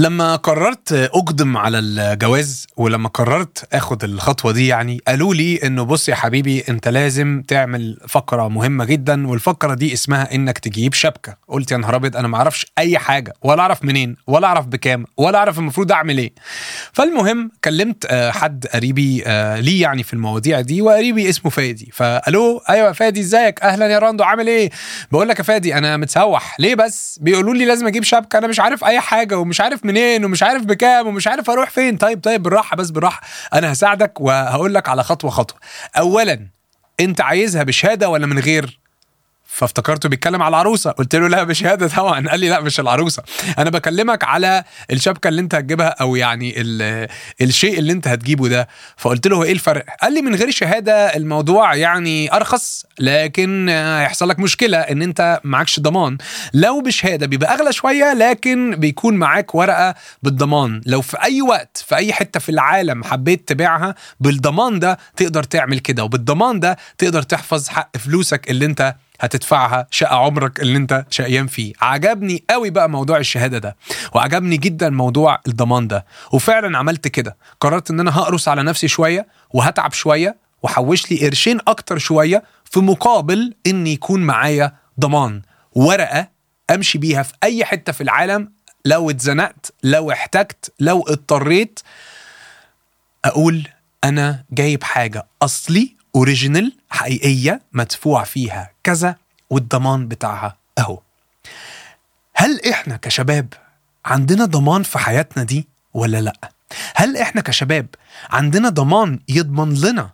لما قررت أقدم على الجواز ولما قررت آخد الخطوة دي يعني قالوا لي إنه بص يا حبيبي أنت لازم تعمل فقرة مهمة جدا والفقرة دي اسمها إنك تجيب شبكة. قلت يا نهار أبيض أنا ما أعرفش أي حاجة ولا أعرف منين ولا أعرف بكام ولا أعرف المفروض أعمل إيه. فالمهم كلمت آه، حد قريبي آه، ليه يعني في المواضيع دي وقريبي اسمه فادي. فالو أيوه يا فادي إزيك؟ أهلا يا راندو عامل إيه؟ بقول لك يا فادي أنا متسوح. ليه بس؟ بيقولوا لي لازم أجيب شبكة أنا مش عارف أي حاجة ومش عارف منين ومش عارف بكام ومش عارف أروح فين. طيب طيب بالراحة بس بالراحة. أنا هساعدك وهقول لك على خطوة خطوة. اولا أنت عايزها بشهادة ولا من غير؟ فافتكرته بيتكلم على العروسة. قلت له لا بشهاده طبعا. قال لي لا مش العروسة. أنا بكلمك على الشبكة اللي أنت هتجيبها أو يعني ال- الشيء اللي أنت هتجيبه ده. فقلت له إيه الفرق؟ قال لي من غير شهادة الموضوع يعني أرخص لكن هيحصل لك مشكلة إن أنت معكش ضمان. لو بشهادة بيبقى أغلى شوية لكن بيكون معاك ورقة بالضمان. لو في أي وقت في أي حتة في العالم حبيت تبيعها بالضمان ده تقدر تعمل كده. وبالضمان ده تقدر تحفظ حق فلوسك اللي أنت هتدفعها شقة عمرك اللي انت شقيان فيه. عجبني قوي بقى موضوع الشهادة ده وعجبني جدا موضوع الضمان ده. وفعلا عملت كده. قررت إن أنا هقرص على نفسي شوية وهتعب شوية وحوش لي قرشين أكتر شوية في مقابل إن يكون معايا ضمان. ورقة أمشي بيها في أي حتة في العالم لو اتزنقت لو احتجت لو اضطريت أقول أنا جايب حاجة أصلي اوريجينال حقيقية مدفوع فيها كذا والضمان بتاعها أهو. هل إحنا كشباب عندنا ضمان في حياتنا دي ولا لأ؟ هل إحنا كشباب عندنا ضمان يضمن لنا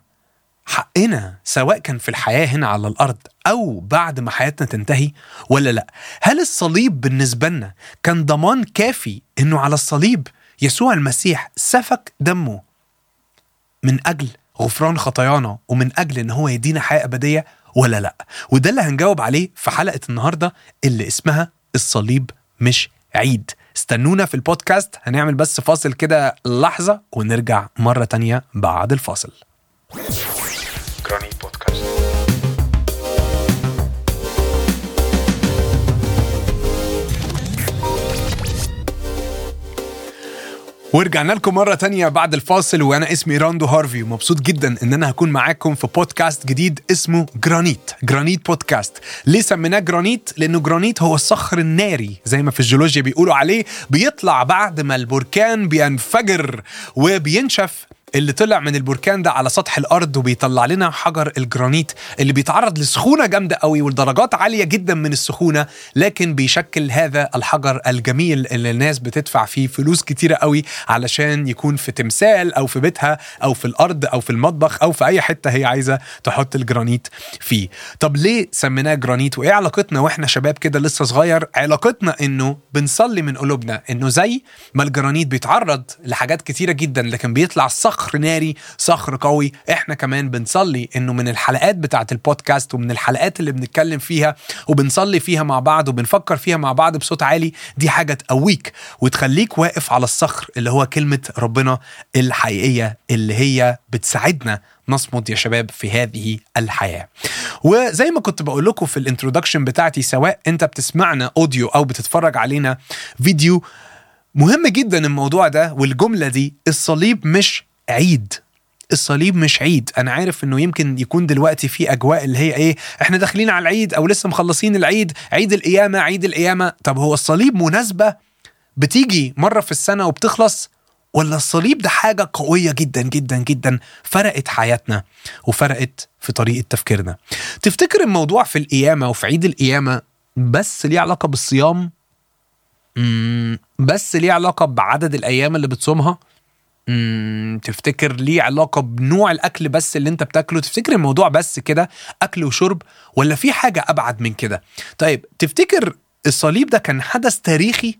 حقنا سواء كان في الحياة هنا على الأرض أو بعد ما حياتنا تنتهي ولا لأ؟ هل الصليب بالنسبة لنا كان ضمان كافي إنه على الصليب يسوع المسيح سفك دمه من أجل غفران خطايانا ومن أجل إن هو يدينا حياة أبدية ولا لأ؟ وده اللي هنجاوب عليه في حلقة النهاردة اللي اسمها الصليب مش عيد. استنونا في البودكاست هنعمل بس فاصل كده لحظة ونرجع مرة تانية بعد الفاصل. ورجعنا لكم مرة تانية بعد الفاصل وأنا اسمي راندو هارفي ومبسوط جدا إن أنا هكون معاكم في بودكاست جديد اسمه جرانيت جرانيت بودكاست ليه سميناه جرانيت؟ لأنه جرانيت هو الصخر الناري زي ما في الجيولوجيا بيقولوا عليه بيطلع بعد ما البركان بينفجر وبينشف اللي طلع من البركان ده على سطح الأرض وبيطلع لنا حجر الجرانيت اللي بيتعرض لسخونة جامدة قوي ولدرجات عالية جدا من السخونة لكن بيشكل هذا الحجر الجميل اللي الناس بتدفع فيه فلوس كتيرة قوي علشان يكون في تمثال أو في بيتها أو في الأرض أو في المطبخ أو في أي حتة هي عايزة تحط الجرانيت فيه. طب ليه سميناه جرانيت؟ وإيه علاقتنا وإحنا شباب كده لسه صغير؟ علاقتنا إنه بنصلي من قلوبنا إنه زي ما الجرانيت بيتعرض لحاجات كتيرة جدا لكن بيطلع صخر ناري صخر قوي إحنا كمان بنصلي إنه من الحلقات بتاعه البودكاست ومن الحلقات اللي بنتكلم فيها وبنصلي فيها مع بعض وبنفكر فيها مع بعض بصوت عالي دي حاجة تقويك وتخليك واقف على الصخر اللي هو كلمة ربنا الحقيقية اللي هي بتساعدنا نصمد يا شباب في هذه الحياة. وزي ما كنت بقول لكم في ال introduction بتاعتي سواء أنت بتسمعنا audio أو بتتفرج علينا فيديو مهم جدا الموضوع ده والجملة دي الصليب مش عيد. الصليب مش عيد. أنا عارف إنه يمكن يكون دلوقتي في أجواء اللي هي إيه إحنا داخلين على العيد أو لسه مخلصين العيد عيد القيامة عيد القيامة. طب هو الصليب مناسبة؟ بتيجي مرة في السنة وبتخلص؟ ولا الصليب ده حاجة قوية جدا جدا جدا؟ فرقت حياتنا وفرقت في طريقة تفكيرنا. تفتكر الموضوع في القيامة وفي عيد القيامة بس ليه علاقة بالصيام؟ بس ليه علاقة بعدد الأيام اللي بتصومها؟ تفتكر ليه علاقة بنوع الأكل بس اللي أنت بتاكله؟ تفتكر الموضوع بس كده أكل وشرب ولا في حاجة أبعد من كده؟ طيب تفتكر الصليب ده كان حدث تاريخي؟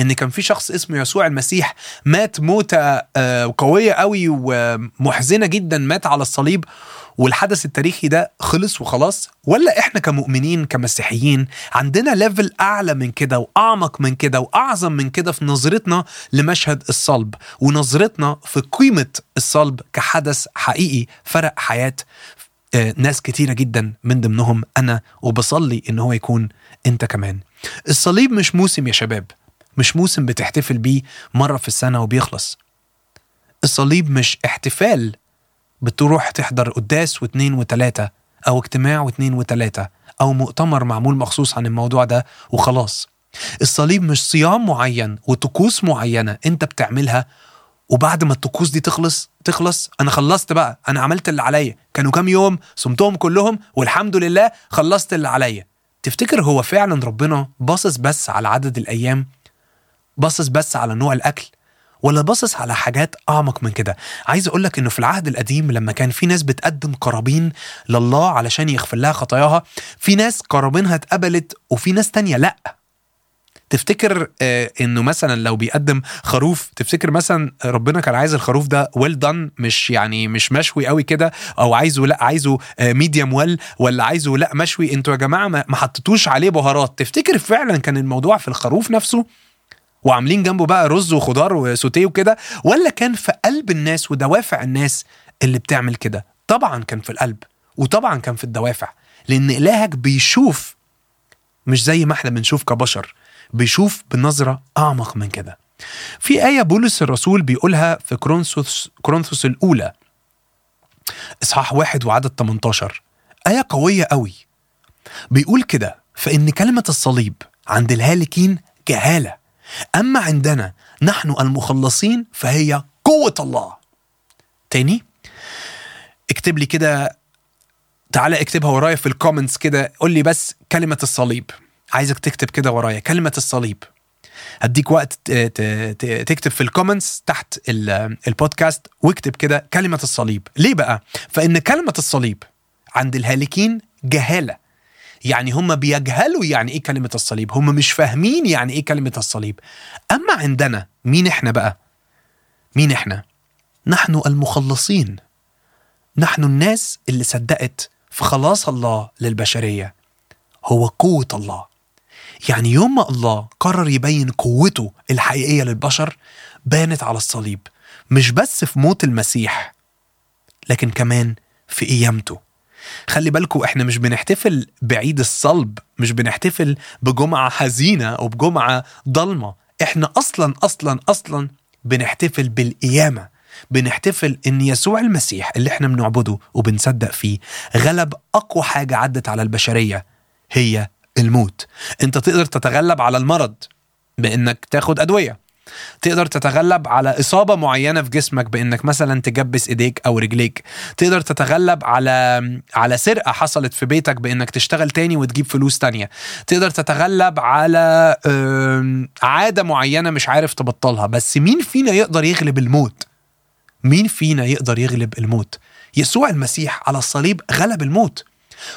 إن كان في شخص اسمه يسوع المسيح مات موتة آه، قوية قوي ومحزنة جدا مات على الصليب؟ والحدث التاريخي ده خلص وخلاص؟ ولا إحنا كمؤمنين كمسيحيين عندنا ليفل أعلى من كده وأعمق من كده وأعظم من كده في نظرتنا لمشهد الصلب ونظرتنا في قيمة الصلب كحدث حقيقي فرق حياة آه، ناس كتيرة جدا من ضمنهم أنا وبصلي إن هو يكون أنت كمان. الصليب مش موسم يا شباب مش موسم بتحتفل بيه مرة في السنة وبيخلص. الصليب مش احتفال بتروح تحضر قداس واتنين وتلاتة أو اجتماع واتنين وتلاتة أو مؤتمر معمول مخصوص عن الموضوع ده وخلاص. الصليب مش صيام معين وطقوس معينة أنت بتعملها وبعد ما الطقوس دي تخلص تخلص أنا خلصت بقى أنا عملت اللي عليا. كانوا كام يوم؟ صمتهم كلهم والحمد لله خلصت اللي عليا. تفتكر هو فعلا ربنا باصص بس على عدد الأيام؟ باصص بس على نوع الأكل؟ ولا باصص على حاجات أعمق من كده. عايز أقول لك إنه في العهد القديم لما كان في ناس بتقدم قرابين لله علشان يغفر لها خطاياها في ناس قرابينها اتقبلت وفي ناس تانية لأ. تفتكر آه إنه مثلا لو بيقدم خروف تفتكر مثلا ربنا كان عايز الخروف ده ويل دان مش يعني مش مشوي قوي كده أو عايزه لأ عايزه آه ميديوم ويل ولا عايزه لأ مشوي؟ أنتوا يا جماعة ما ما حطيتوش عليه بهارات. تفتكر فعلا كان الموضوع في الخروف نفسه؟ وعاملين جنبه بقى رز وخضار وسوتيه وكده ولا كان في قلب الناس ودوافع الناس اللي بتعمل كده؟ طبعا كان في القلب وطبعا كان في الدوافع لأن إلهك بيشوف مش زي ما إحنا بنشوف كبشر بيشوف بنظرة أعمق من كده. في آية بولس الرسول بيقولها في كورنثوس كورنثوس الأولى إصحاح واحد وعدد 18 آية قوية قوي بيقول كده فإن كلمة الصليب عند الهالكين جهالة. أما عندنا نحن المخلصين فهي قوة الله. تاني؟ اكتب لي كده تعالى اكتبها ورايا في ال comments كده. قول لي بس كلمة الصليب. عايزك تكتب كده ورايا. كلمة الصليب. هديك وقت تكتب في ال comments تحت البودكاست واكتب كده كلمة الصليب. ليه بقى؟ فإن كلمة الصليب عند الهالكين جهالة. يعني هم بيجهلوا يعني إيه كلمة الصليب؟ هم مش فاهمين يعني إيه كلمة الصليب. أما عندنا مين إحنا بقى؟ مين إحنا؟ نحن المخلصين. نحن الناس اللي صدقت في خلاص الله للبشرية. هو قوة الله. يعني يوم ما الله قرر يبين قوته الحقيقية للبشر بانت على الصليب. مش بس في موت المسيح لكن كمان في قيامته. خلي بالكم إحنا مش بنحتفل بعيد الصلب مش بنحتفل بجمعة حزينة أو بجمعة ضلمة. إحنا أصلا أصلا أصلا بنحتفل بالقيامة بنحتفل إن يسوع المسيح اللي إحنا بنعبده وبنصدق فيه غلب أقوى حاجة عدت على البشرية هي الموت. أنت تقدر تتغلب على المرض بإنك تاخد أدوية. تقدر تتغلب على إصابة معينة في جسمك بإنك مثلا تجبس إيديك أو رجليك. تقدر تتغلب على على سرقة حصلت في بيتك بإنك تشتغل تاني وتجيب فلوس تانية. تقدر تتغلب على عادة معينة مش عارف تبطلها بس مين فينا يقدر يغلب الموت؟ مين فينا يقدر يغلب الموت؟ يسوع المسيح على الصليب غلب الموت.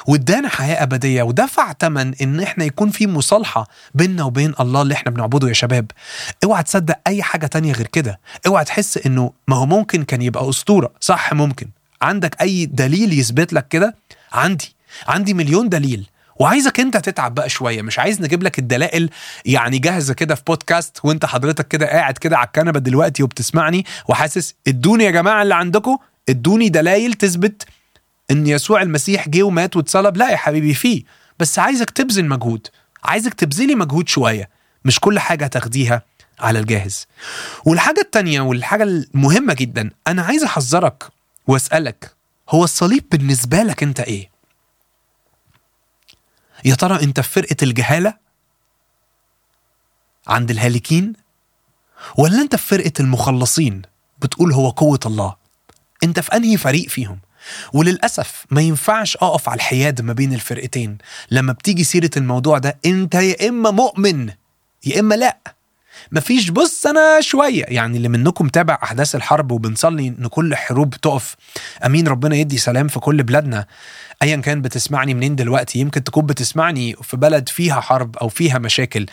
وادانا حياة أبدية ودفع ثمن إن إحنا يكون في مصالحة بيننا وبين الله اللي إحنا بنعبده يا شباب. اوعى تصدق أي حاجة تانية غير كده. اوعى تحس إنه ما هو ممكن كان يبقى أسطورة. صح ممكن. عندك أي دليل يثبت لك كده؟ عندي. عندي مليون دليل. وعايزك أنت تتعب بقى شوية. مش عايز نجيب لك الدلائل يعني جاهزة كده في بودكاست وأنت حضرتك كده قاعد كده على الكنبة دلوقتي وبتسمعني وحاسس ادوني يا جماعة اللي عندكم ادوني دلائل تثبت إن يسوع المسيح جه ومات واتصلب لا يا حبيبي فيه. بس عايزك تبذل مجهود. عايزك تبذلي مجهود شوية. مش كل حاجة تاخديها على الجاهز. والحاجة التانية والحاجة المهمة جدا أنا عايز أحذرك وأسألك هو الصليب بالنسبة لك أنت إيه؟ يا ترى أنت في فرقة الجهالة؟ عند الهالكين؟ ولا أنت في فرقة المخلصين؟ بتقول هو قوة الله. أنت في أنهي فريق فيهم؟ وللأسف ما ينفعش أقف على الحياد ما بين الفرقتين. لما بتيجي سيرة الموضوع ده أنت يا إما مؤمن يا إما لأ. مفيش بص أنا شوية يعني اللي منكم تابع أحداث الحرب وبنصلي إن كل حروب تقف. أمين ربنا يدي سلام في كل بلادنا. ايا كان بتسمعني منين دلوقتي يمكن تكون بتسمعني في بلد فيها حرب أو فيها مشاكل.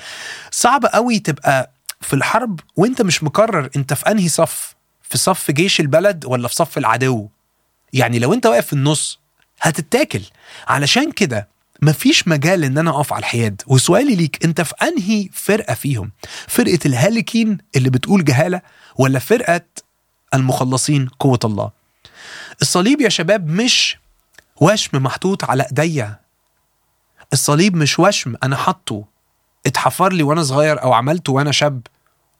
صعب قوي تبقى في الحرب وأنت مش مقرر أنت في أنهي صف في صف جيش البلد ولا في صف العدو. يعني لو انت واقف في النص هتتاكل. علشان كده مفيش مجال إن أنا أقف على الحياد. وسؤالي ليك أنت في أنهي فرقة فيهم؟ فرقة الهالكين اللي بتقول جهالة ولا فرقة المخلصين قوة الله؟ الصليب يا شباب مش وشم محطوط على إيديا. الصليب مش وشم أنا حاطه. اتحفر لي وأنا صغير أو عملته وأنا شاب.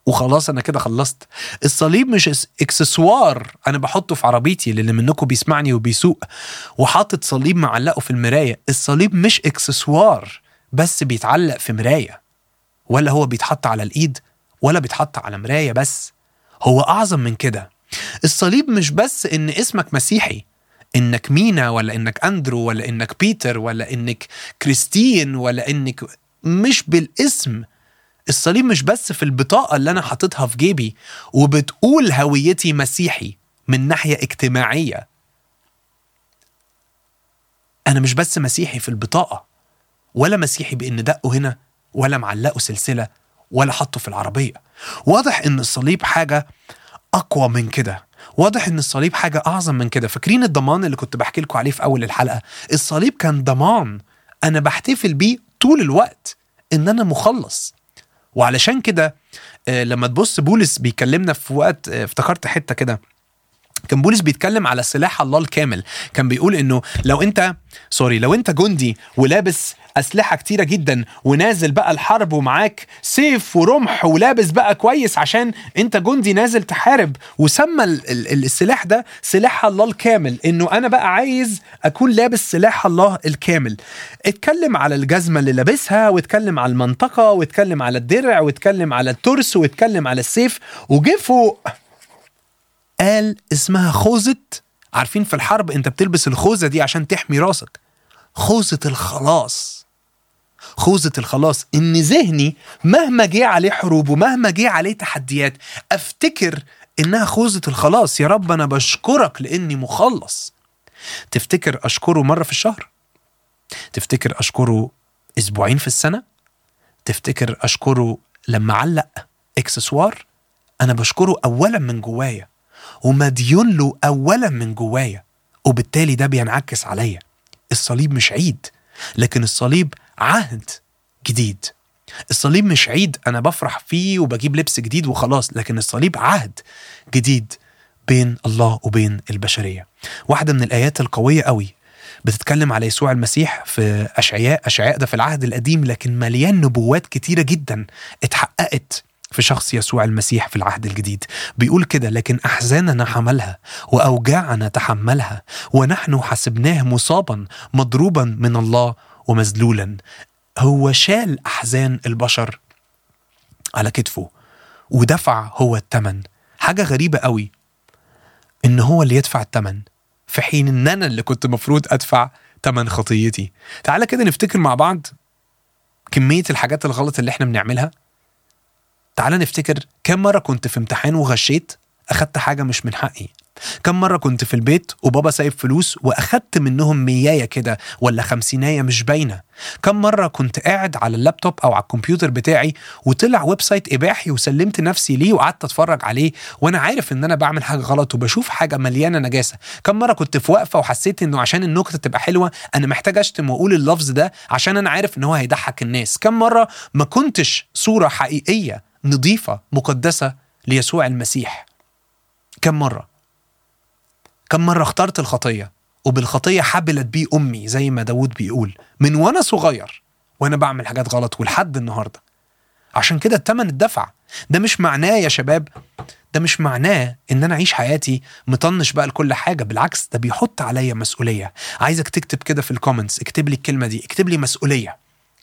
وخلاص أنا كده خلصت. الصليب مش إكسسوار أنا بحطه في عربيتي للي منكم بيسمعني وبيسوق وحاطط صليب معلقه في المراية. الصليب مش إكسسوار بس بيتعلق في مراية. ولا هو بيتحط على الإيد ولا بيتحط على مراية بس. هو أعظم من كده. الصليب مش بس إن اسمك مسيحي إنك مينا ولا إنك أندرو ولا إنك بيتر ولا إنك كريستين ولا إنك مش بالاسم. الصليب مش بس في البطاقة اللي أنا حاططها في جيبي وبتقول هويتي مسيحي من ناحية اجتماعية. أنا مش بس مسيحي في البطاقة ولا مسيحي بإن دقه هنا ولا معلقه سلسلة ولا حطه في العربية. واضح إن الصليب حاجة أقوى من كده. واضح إن الصليب حاجة أعظم من كده. فاكرين الضمان اللي كنت بحكي لكم عليه في أول الحلقة؟ الصليب كان ضمان أنا بحتفل بيه طول الوقت إن أنا مخلص. وعلشان كده آه، لما تبص بولس بيكلمنا في وقت آه، افتكرت حتة كده. كان بولس بيتكلم على سلاح الله الكامل. كان بيقول إنه لو أنت sorry لو أنت جندي ولابس أسلحة كتيرة جدا ونازل بقى الحرب ومعاك سيف ورمح ولابس بقى كويس عشان أنت جندي نازل تحارب وسمى ال- ال- السلاح ده سلاح الله الكامل. إنه أنا بقى عايز أكون لابس سلاح الله الكامل. اتكلم على الجزمة اللي لابسها واتكلم على المنطقة واتكلم على الدرع واتكلم على الترس واتكلم على السيف وجه فوق. قال اسمها خوذة. عارفين في الحرب انت بتلبس الخوذة دي عشان تحمي راسك. خوذة الخلاص. خوذة الخلاص. إن ذهني مهما جه عليه حروب ومهما جه عليه تحديات أفتكر إنها خوذة الخلاص. يا رب أنا بشكرك لإني مخلص. تفتكر أشكره مرة في الشهر؟ تفتكر أشكره أسبوعين في السنة؟ تفتكر أشكره لما علق إكسسوار؟ أنا بشكره اولا من جوايا. ومديون له اولا من جوايا وبالتالي ده بينعكس عليا. الصليب مش عيد لكن الصليب عهد جديد. الصليب مش عيد أنا بفرح فيه وبجيب لبس جديد وخلاص لكن الصليب عهد جديد بين الله وبين البشرية. واحدة من الآيات القوية قوي بتتكلم على يسوع المسيح في أشعياء أشعياء ده في العهد القديم لكن مليان نبوات كتيرة جدا اتحققت. في شخص يسوع المسيح في العهد الجديد. بيقول كده لكن أحزاننا حملها وأوجاعنا تحملها ونحن حسبناه مصابا مضروبا من الله ومذلولا. هو شال أحزان البشر على كتفه ودفع هو الثمن حاجة غريبة قوي إن هو اللي يدفع الثمن في حين إن أنا اللي كنت مفروض أدفع ثمن خطيتي. تعالى كده نفتكر مع بعض كمية الحاجات الغلط اللي إحنا بنعملها. تعالى نفتكر كم مرة كنت في امتحان وغشيت أخدت حاجة مش من حقي. كم مرة كنت في البيت وبابا سايب فلوس وأخدت منهم مياية كده ولا خمسيناية مش باينة. كم مرة كنت قاعد على اللابتوب أو على الكمبيوتر بتاعي وطلع website إباحي وسلمت نفسي ليه وقعدت أتفرج عليه وأنا عارف إن أنا بعمل حاجة غلط وبشوف حاجة مليانة نجاسة. كم مرة كنت في وقفة وحسيت إنه عشان النكتة تبقى حلوة أنا محتاج أشتم وأقول اللفظ ده عشان أنا عارف إن هو هيضحك الناس. كم مرة ما كنتش صورة حقيقية نظيفة مقدسة ليسوع المسيح. كم مرة؟ كم مرة اخترت الخطية؟ وبالخطية حبلت بي أمي زي ما داود بيقول من وأنا صغير وأنا بعمل حاجات غلط ولحد النهاردة. عشان كده التمن الدفع ده مش معناه يا شباب ده مش معناه إن أنا أعيش حياتي مطنش بقى لكل حاجة بالعكس ده بيحط عليا مسؤولية. عايزك تكتب كده في ال comments اكتب لي الكلمة دي اكتب لي مسؤولية.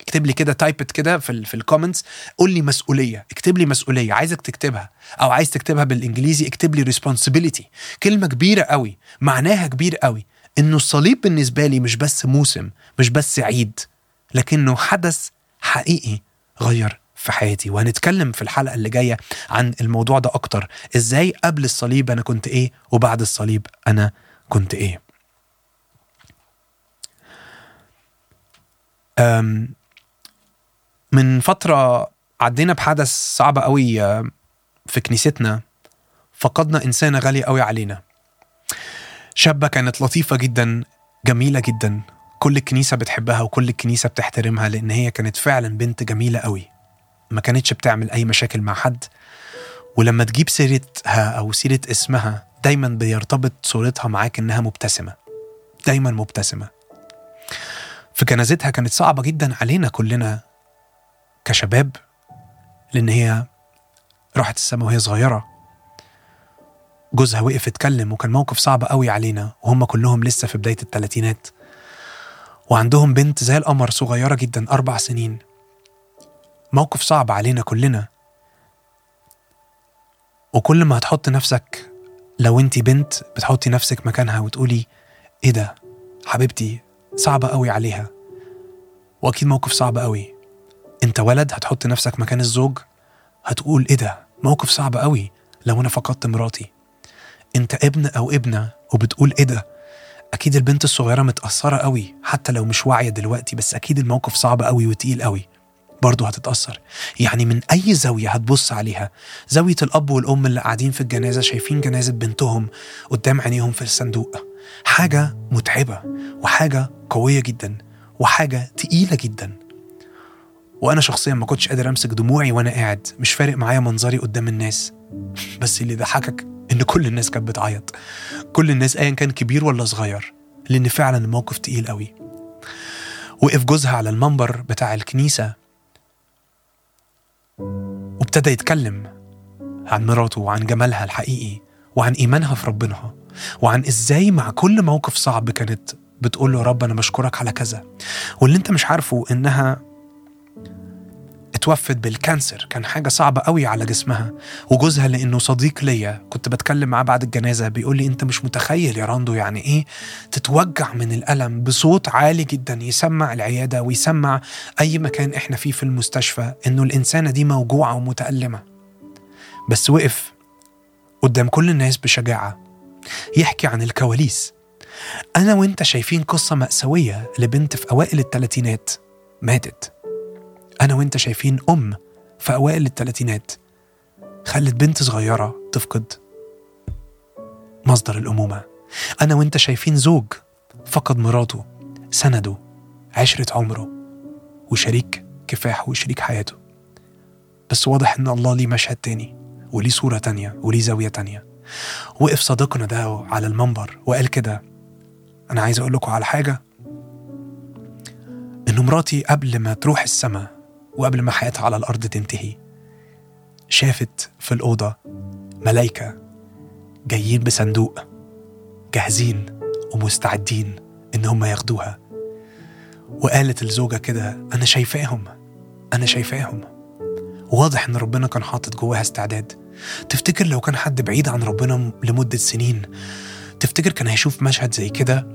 اكتب لي كده type it كده في في ال comments قول لي مسؤولية. اكتب لي مسؤولية. عايزك تكتبها. أو عايز تكتبها بالإنجليزي اكتب لي responsibility. كلمة كبيرة قوي. معناها كبير قوي. إنه الصليب بالنسبة لي مش بس موسم مش بس عيد لكنه حدث حقيقي غير في حياتي. وهنتكلم في الحلقة اللي جاية عن الموضوع ده أكتر. إزاي قبل الصليب أنا كنت إيه وبعد الصليب أنا كنت إيه. أم من فترة عدينا بحدث صعب قوي آه، في كنيستنا. فقدنا إنسانة غالية قوي علينا. شابة كانت لطيفة جدا جميلة جدا. كل الكنيسة بتحبها وكل الكنيسة بتحترمها لأن هي كانت فعلا بنت جميلة قوي. ما كانتش بتعمل أي مشاكل مع حد. ولما تجيب سيرتها أو سيرة اسمها دايما بيرتبط صورتها معاك إنها مبتسمة. دايما مبتسمة. في جنازتها كانت صعبة جدا علينا كلنا كشباب لأن هي راحت السما وهي صغيرة. جوزها وقف اتكلم وكان موقف صعب قوي علينا وهم كلهم لسه في بداية الثلاثينات وعندهم بنت زي القمر صغيرة جدا أربع سنين. موقف صعب علينا كلنا. وكل ما هتحط نفسك لو انت بنت بتحطي نفسك مكانها وتقولي إيه ده؟ حبيبتي صعبة قوي عليها. وأكيد موقف صعب قوي. انت ولد هتحط نفسك مكان الزوج. هتقول إيه ده؟ موقف صعب قوي. لو أنا فقدت مراتي. انت ابن أو ابنة وبتقول إيه ده؟ أكيد البنت الصغيرة متأثرة قوي حتى لو مش واعية دلوقتي بس أكيد الموقف صعب قوي وتقيل قوي. برضه هتتأثر. يعني من أي زاوية هتبص عليها؟ زاوية الأب والأم اللي قاعدين في الجنازة شايفين جنازة بنتهم قدام عينيهم في الصندوق. حاجة متعبة وحاجة قوية جدا وحاجة تقيلة جدا. وأنا شخصيا ما كنتش قادر أمسك دموعي وأنا قاعد. مش فارق معايا منظري قدام الناس. بس اللي ضحكك إن كل الناس كانت بتعيط. كل الناس أيا كان كبير ولا صغير. لأن فعلا الموقف تقيل قوي. وقف جوزها على المنبر بتاع الكنيسة وابتدى يتكلم عن مراته وعن جمالها الحقيقي وعن إيمانها في ربنا وعن إزاي مع كل موقف صعب كانت بتقول له رب أنا بشكرك على كذا. واللي أنت مش عارفه إنها اتوفت بال cancer. كان حاجة صعبة قوي على جسمها وجوزها لأنه صديق ليا. كنت بتكلم معاه بعد الجنازة بيقول لي أنت مش متخيل يا راندو يعني إيه تتوجع من الألم بصوت عالي جدا يسمع العيادة ويسمع أي مكان إحنا فيه في المستشفى إنه الإنسانة دي موجوعة ومتألمة. بس وقف قدام كل الناس بشجاعة. يحكي عن الكواليس. أنا وإنت شايفين قصة مأساوية لبنت في أوائل الثلاثينات ماتت. أنا وإنت شايفين أم في أوائل الثلاثينات خلت بنت صغيرة تفقد مصدر الأمومة. أنا وإنت شايفين زوج فقد مراته سنده عشرة عمره وشريك كفاح وشريك حياته. بس واضح إن الله ليه مشهد تاني وليه صورة تانية وليه زاوية تانية. وقف صديقنا ده على المنبر وقال كده أنا عايز أقول لكم على حاجة. إن مراتي قبل ما تروح السماء وقبل ما حياتها على الأرض تنتهي شافت في الأوضة ملايكة جايين بصندوق جاهزين ومستعدين إن هم ياخدوها. وقالت الزوجة كده أنا شايفاهم أنا شايفاهم. واضح إن ربنا كان حاطط جواها استعداد. تفتكر لو كان حد بعيد عن ربنا لمدة سنين تفتكر كان هيشوف مشهد زي كده؟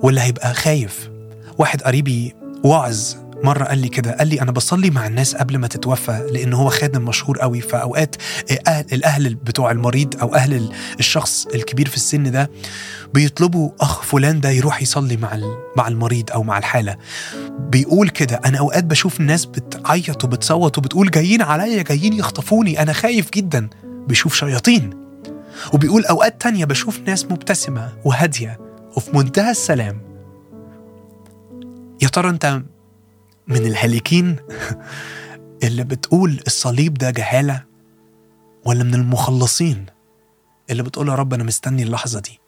ولا هيبقى خايف؟ واحد قريبي واعظ مرة قال لي كده قال لي أنا بصلي مع الناس قبل ما تتوفى لأن هو خادم مشهور قوي فأوقات أهل الأهل بتوع المريض أو أهل الشخص الكبير في السن ده بيطلبوا أخ فلان ده يروح يصلي مع مع المريض أو مع الحالة. بيقول كده أنا أوقات بشوف الناس بتعيط وبتصوت وبتقول جايين عليا جايين يخطفوني أنا خايف جدا. بيشوف شياطين. وبيقول أوقات تانية بشوف ناس مبتسمة وهادية. وفي منتهى السلام يا ترى أنت من الهالكين اللي بتقول الصليب ده جهالة ولا من المخلصين اللي بتقول يا رب أنا مستني اللحظة دي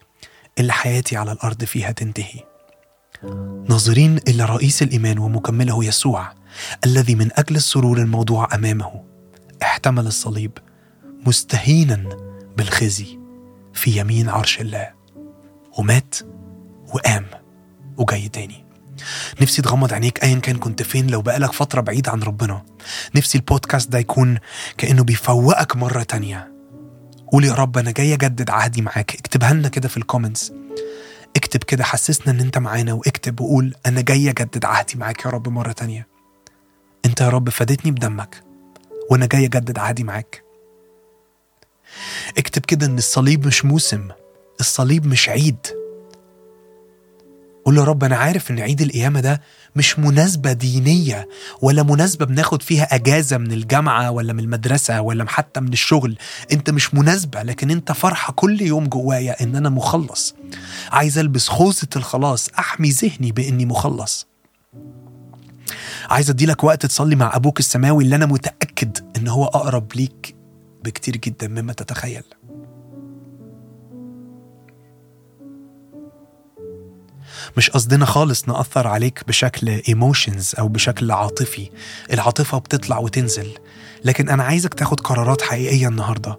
اللي حياتي على الأرض فيها تنتهي. ناظرين إلى رئيس الإيمان ومكمله يسوع الذي من أجل السرور الموضوع أمامه احتمل الصليب مستهينا بالخزي في يمين عرش الله ومات وقام وجاي تاني. نفسي تغمض عينيك ايا كان كنت فين لو بقالك فترة بعيد عن ربنا. نفسي البودكاست ده يكون كأنه بيفوقك مرة تانية. قول يا رب أنا جاي أجدد عهدي معاك. اكتبها لنا كده في الكومنتس. اكتب كده حسسنا إن أنت معانا واكتب وقول أنا جاي أجدد عهدي معاك يا رب مرة تانية. أنت يا رب فادتني بدمك وأنا جاي أجدد عهدي معاك. اكتب كده إن الصليب مش موسم الصليب مش عيد. قول له رب أنا عارف إن عيد القيامة ده مش مناسبة دينية ولا مناسبة بناخد فيها أجازة من الجامعة ولا من المدرسة ولا حتى من الشغل. أنت مش مناسبة لكن أنت فرحة كل يوم جوايا إن أنا مخلص. عايز ألبس خوذة الخلاص أحمي ذهني بإني مخلص. عايز أديلك وقت تصلي مع أبوك السماوي اللي أنا متأكد إن هو أقرب ليك بكتير جدا مما تتخيل. مش قصدنا خالص نأثر عليك بشكل ايموشنز أو بشكل عاطفي. العاطفة بتطلع وتنزل. لكن أنا عايزك تاخد قرارات حقيقية النهاردة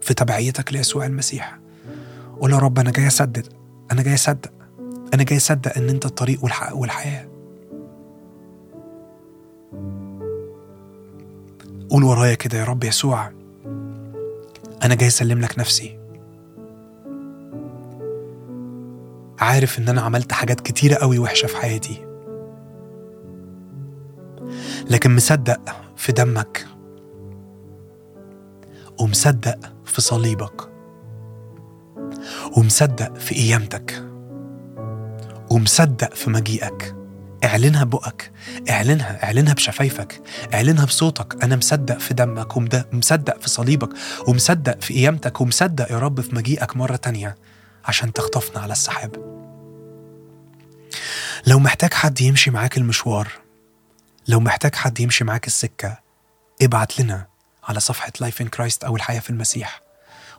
في تبعيتك ليسوع المسيح. قول يا رب أنا جاي أصدق. أنا جاي أصدق. أنا جاي أصدق إن أنت الطريق والحق والحياة. قول ورايا كده يا رب يسوع. أنا جاي أسلم لك نفسي. عارف إن أنا عملت حاجات كتيرة قوي وحشة في حياتي. لكن مصدق في دمك. ومصدق في صليبك. ومصدق في قيامتك ومصدق في مجيئك. اعلنها بقك. اعلنها اعلنها بشفايفك. اعلنها بصوتك. أنا مصدق في دمك ومصدق في صليبك. ومصدق في قيامتك ومصدق يا رب في مجيئك مرة تانية. عشان تخطفنا على السحاب. لو محتاج حد يمشي معاك المشوار لو محتاج حد يمشي معاك السكة ابعت لنا على صفحة Life in Christ أو الحياة في المسيح.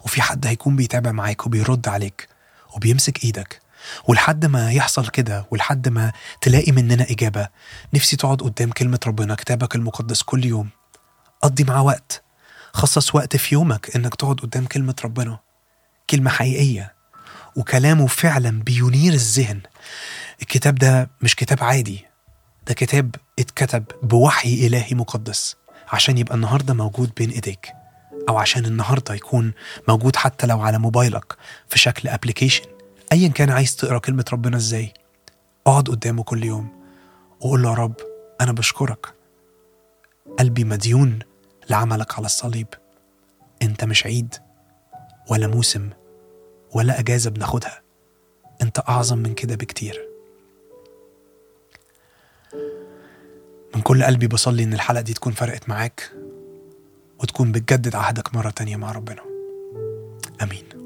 وفي حد هيكون بيتابع معاك وبيرد عليك وبيمسك إيدك. ولحد ما يحصل كده ولحد ما تلاقي مننا إجابة نفسي تقعد قدام كلمة ربنا كتابك المقدس كل يوم. قضي معاه وقت. خصص وقت في يومك إنك تقعد قدام كلمة ربنا. كلمة حقيقية. وكلامه فعلا بينير الذهن. الكتاب ده مش كتاب عادي ده كتاب اتكتب بوحي إلهي مقدس عشان يبقى النهاردة موجود بين إيديك أو عشان النهاردة يكون موجود حتى لو على موبايلك في شكل ابلكيشن ايا كان عايز تقرأ كلمة ربنا إزاي اقعد قدامه كل يوم وقول له يا رب أنا بشكرك. قلبي مديون لعملك على الصليب. أنت مش عيد ولا موسم ولا أجازة بناخدها. أنت أعظم من كده بكتير. من كل قلبي بصلي إن الحلقة دي تكون فرقت معاك وتكون بتجدد عهدك مرة تانية مع ربنا. آمين.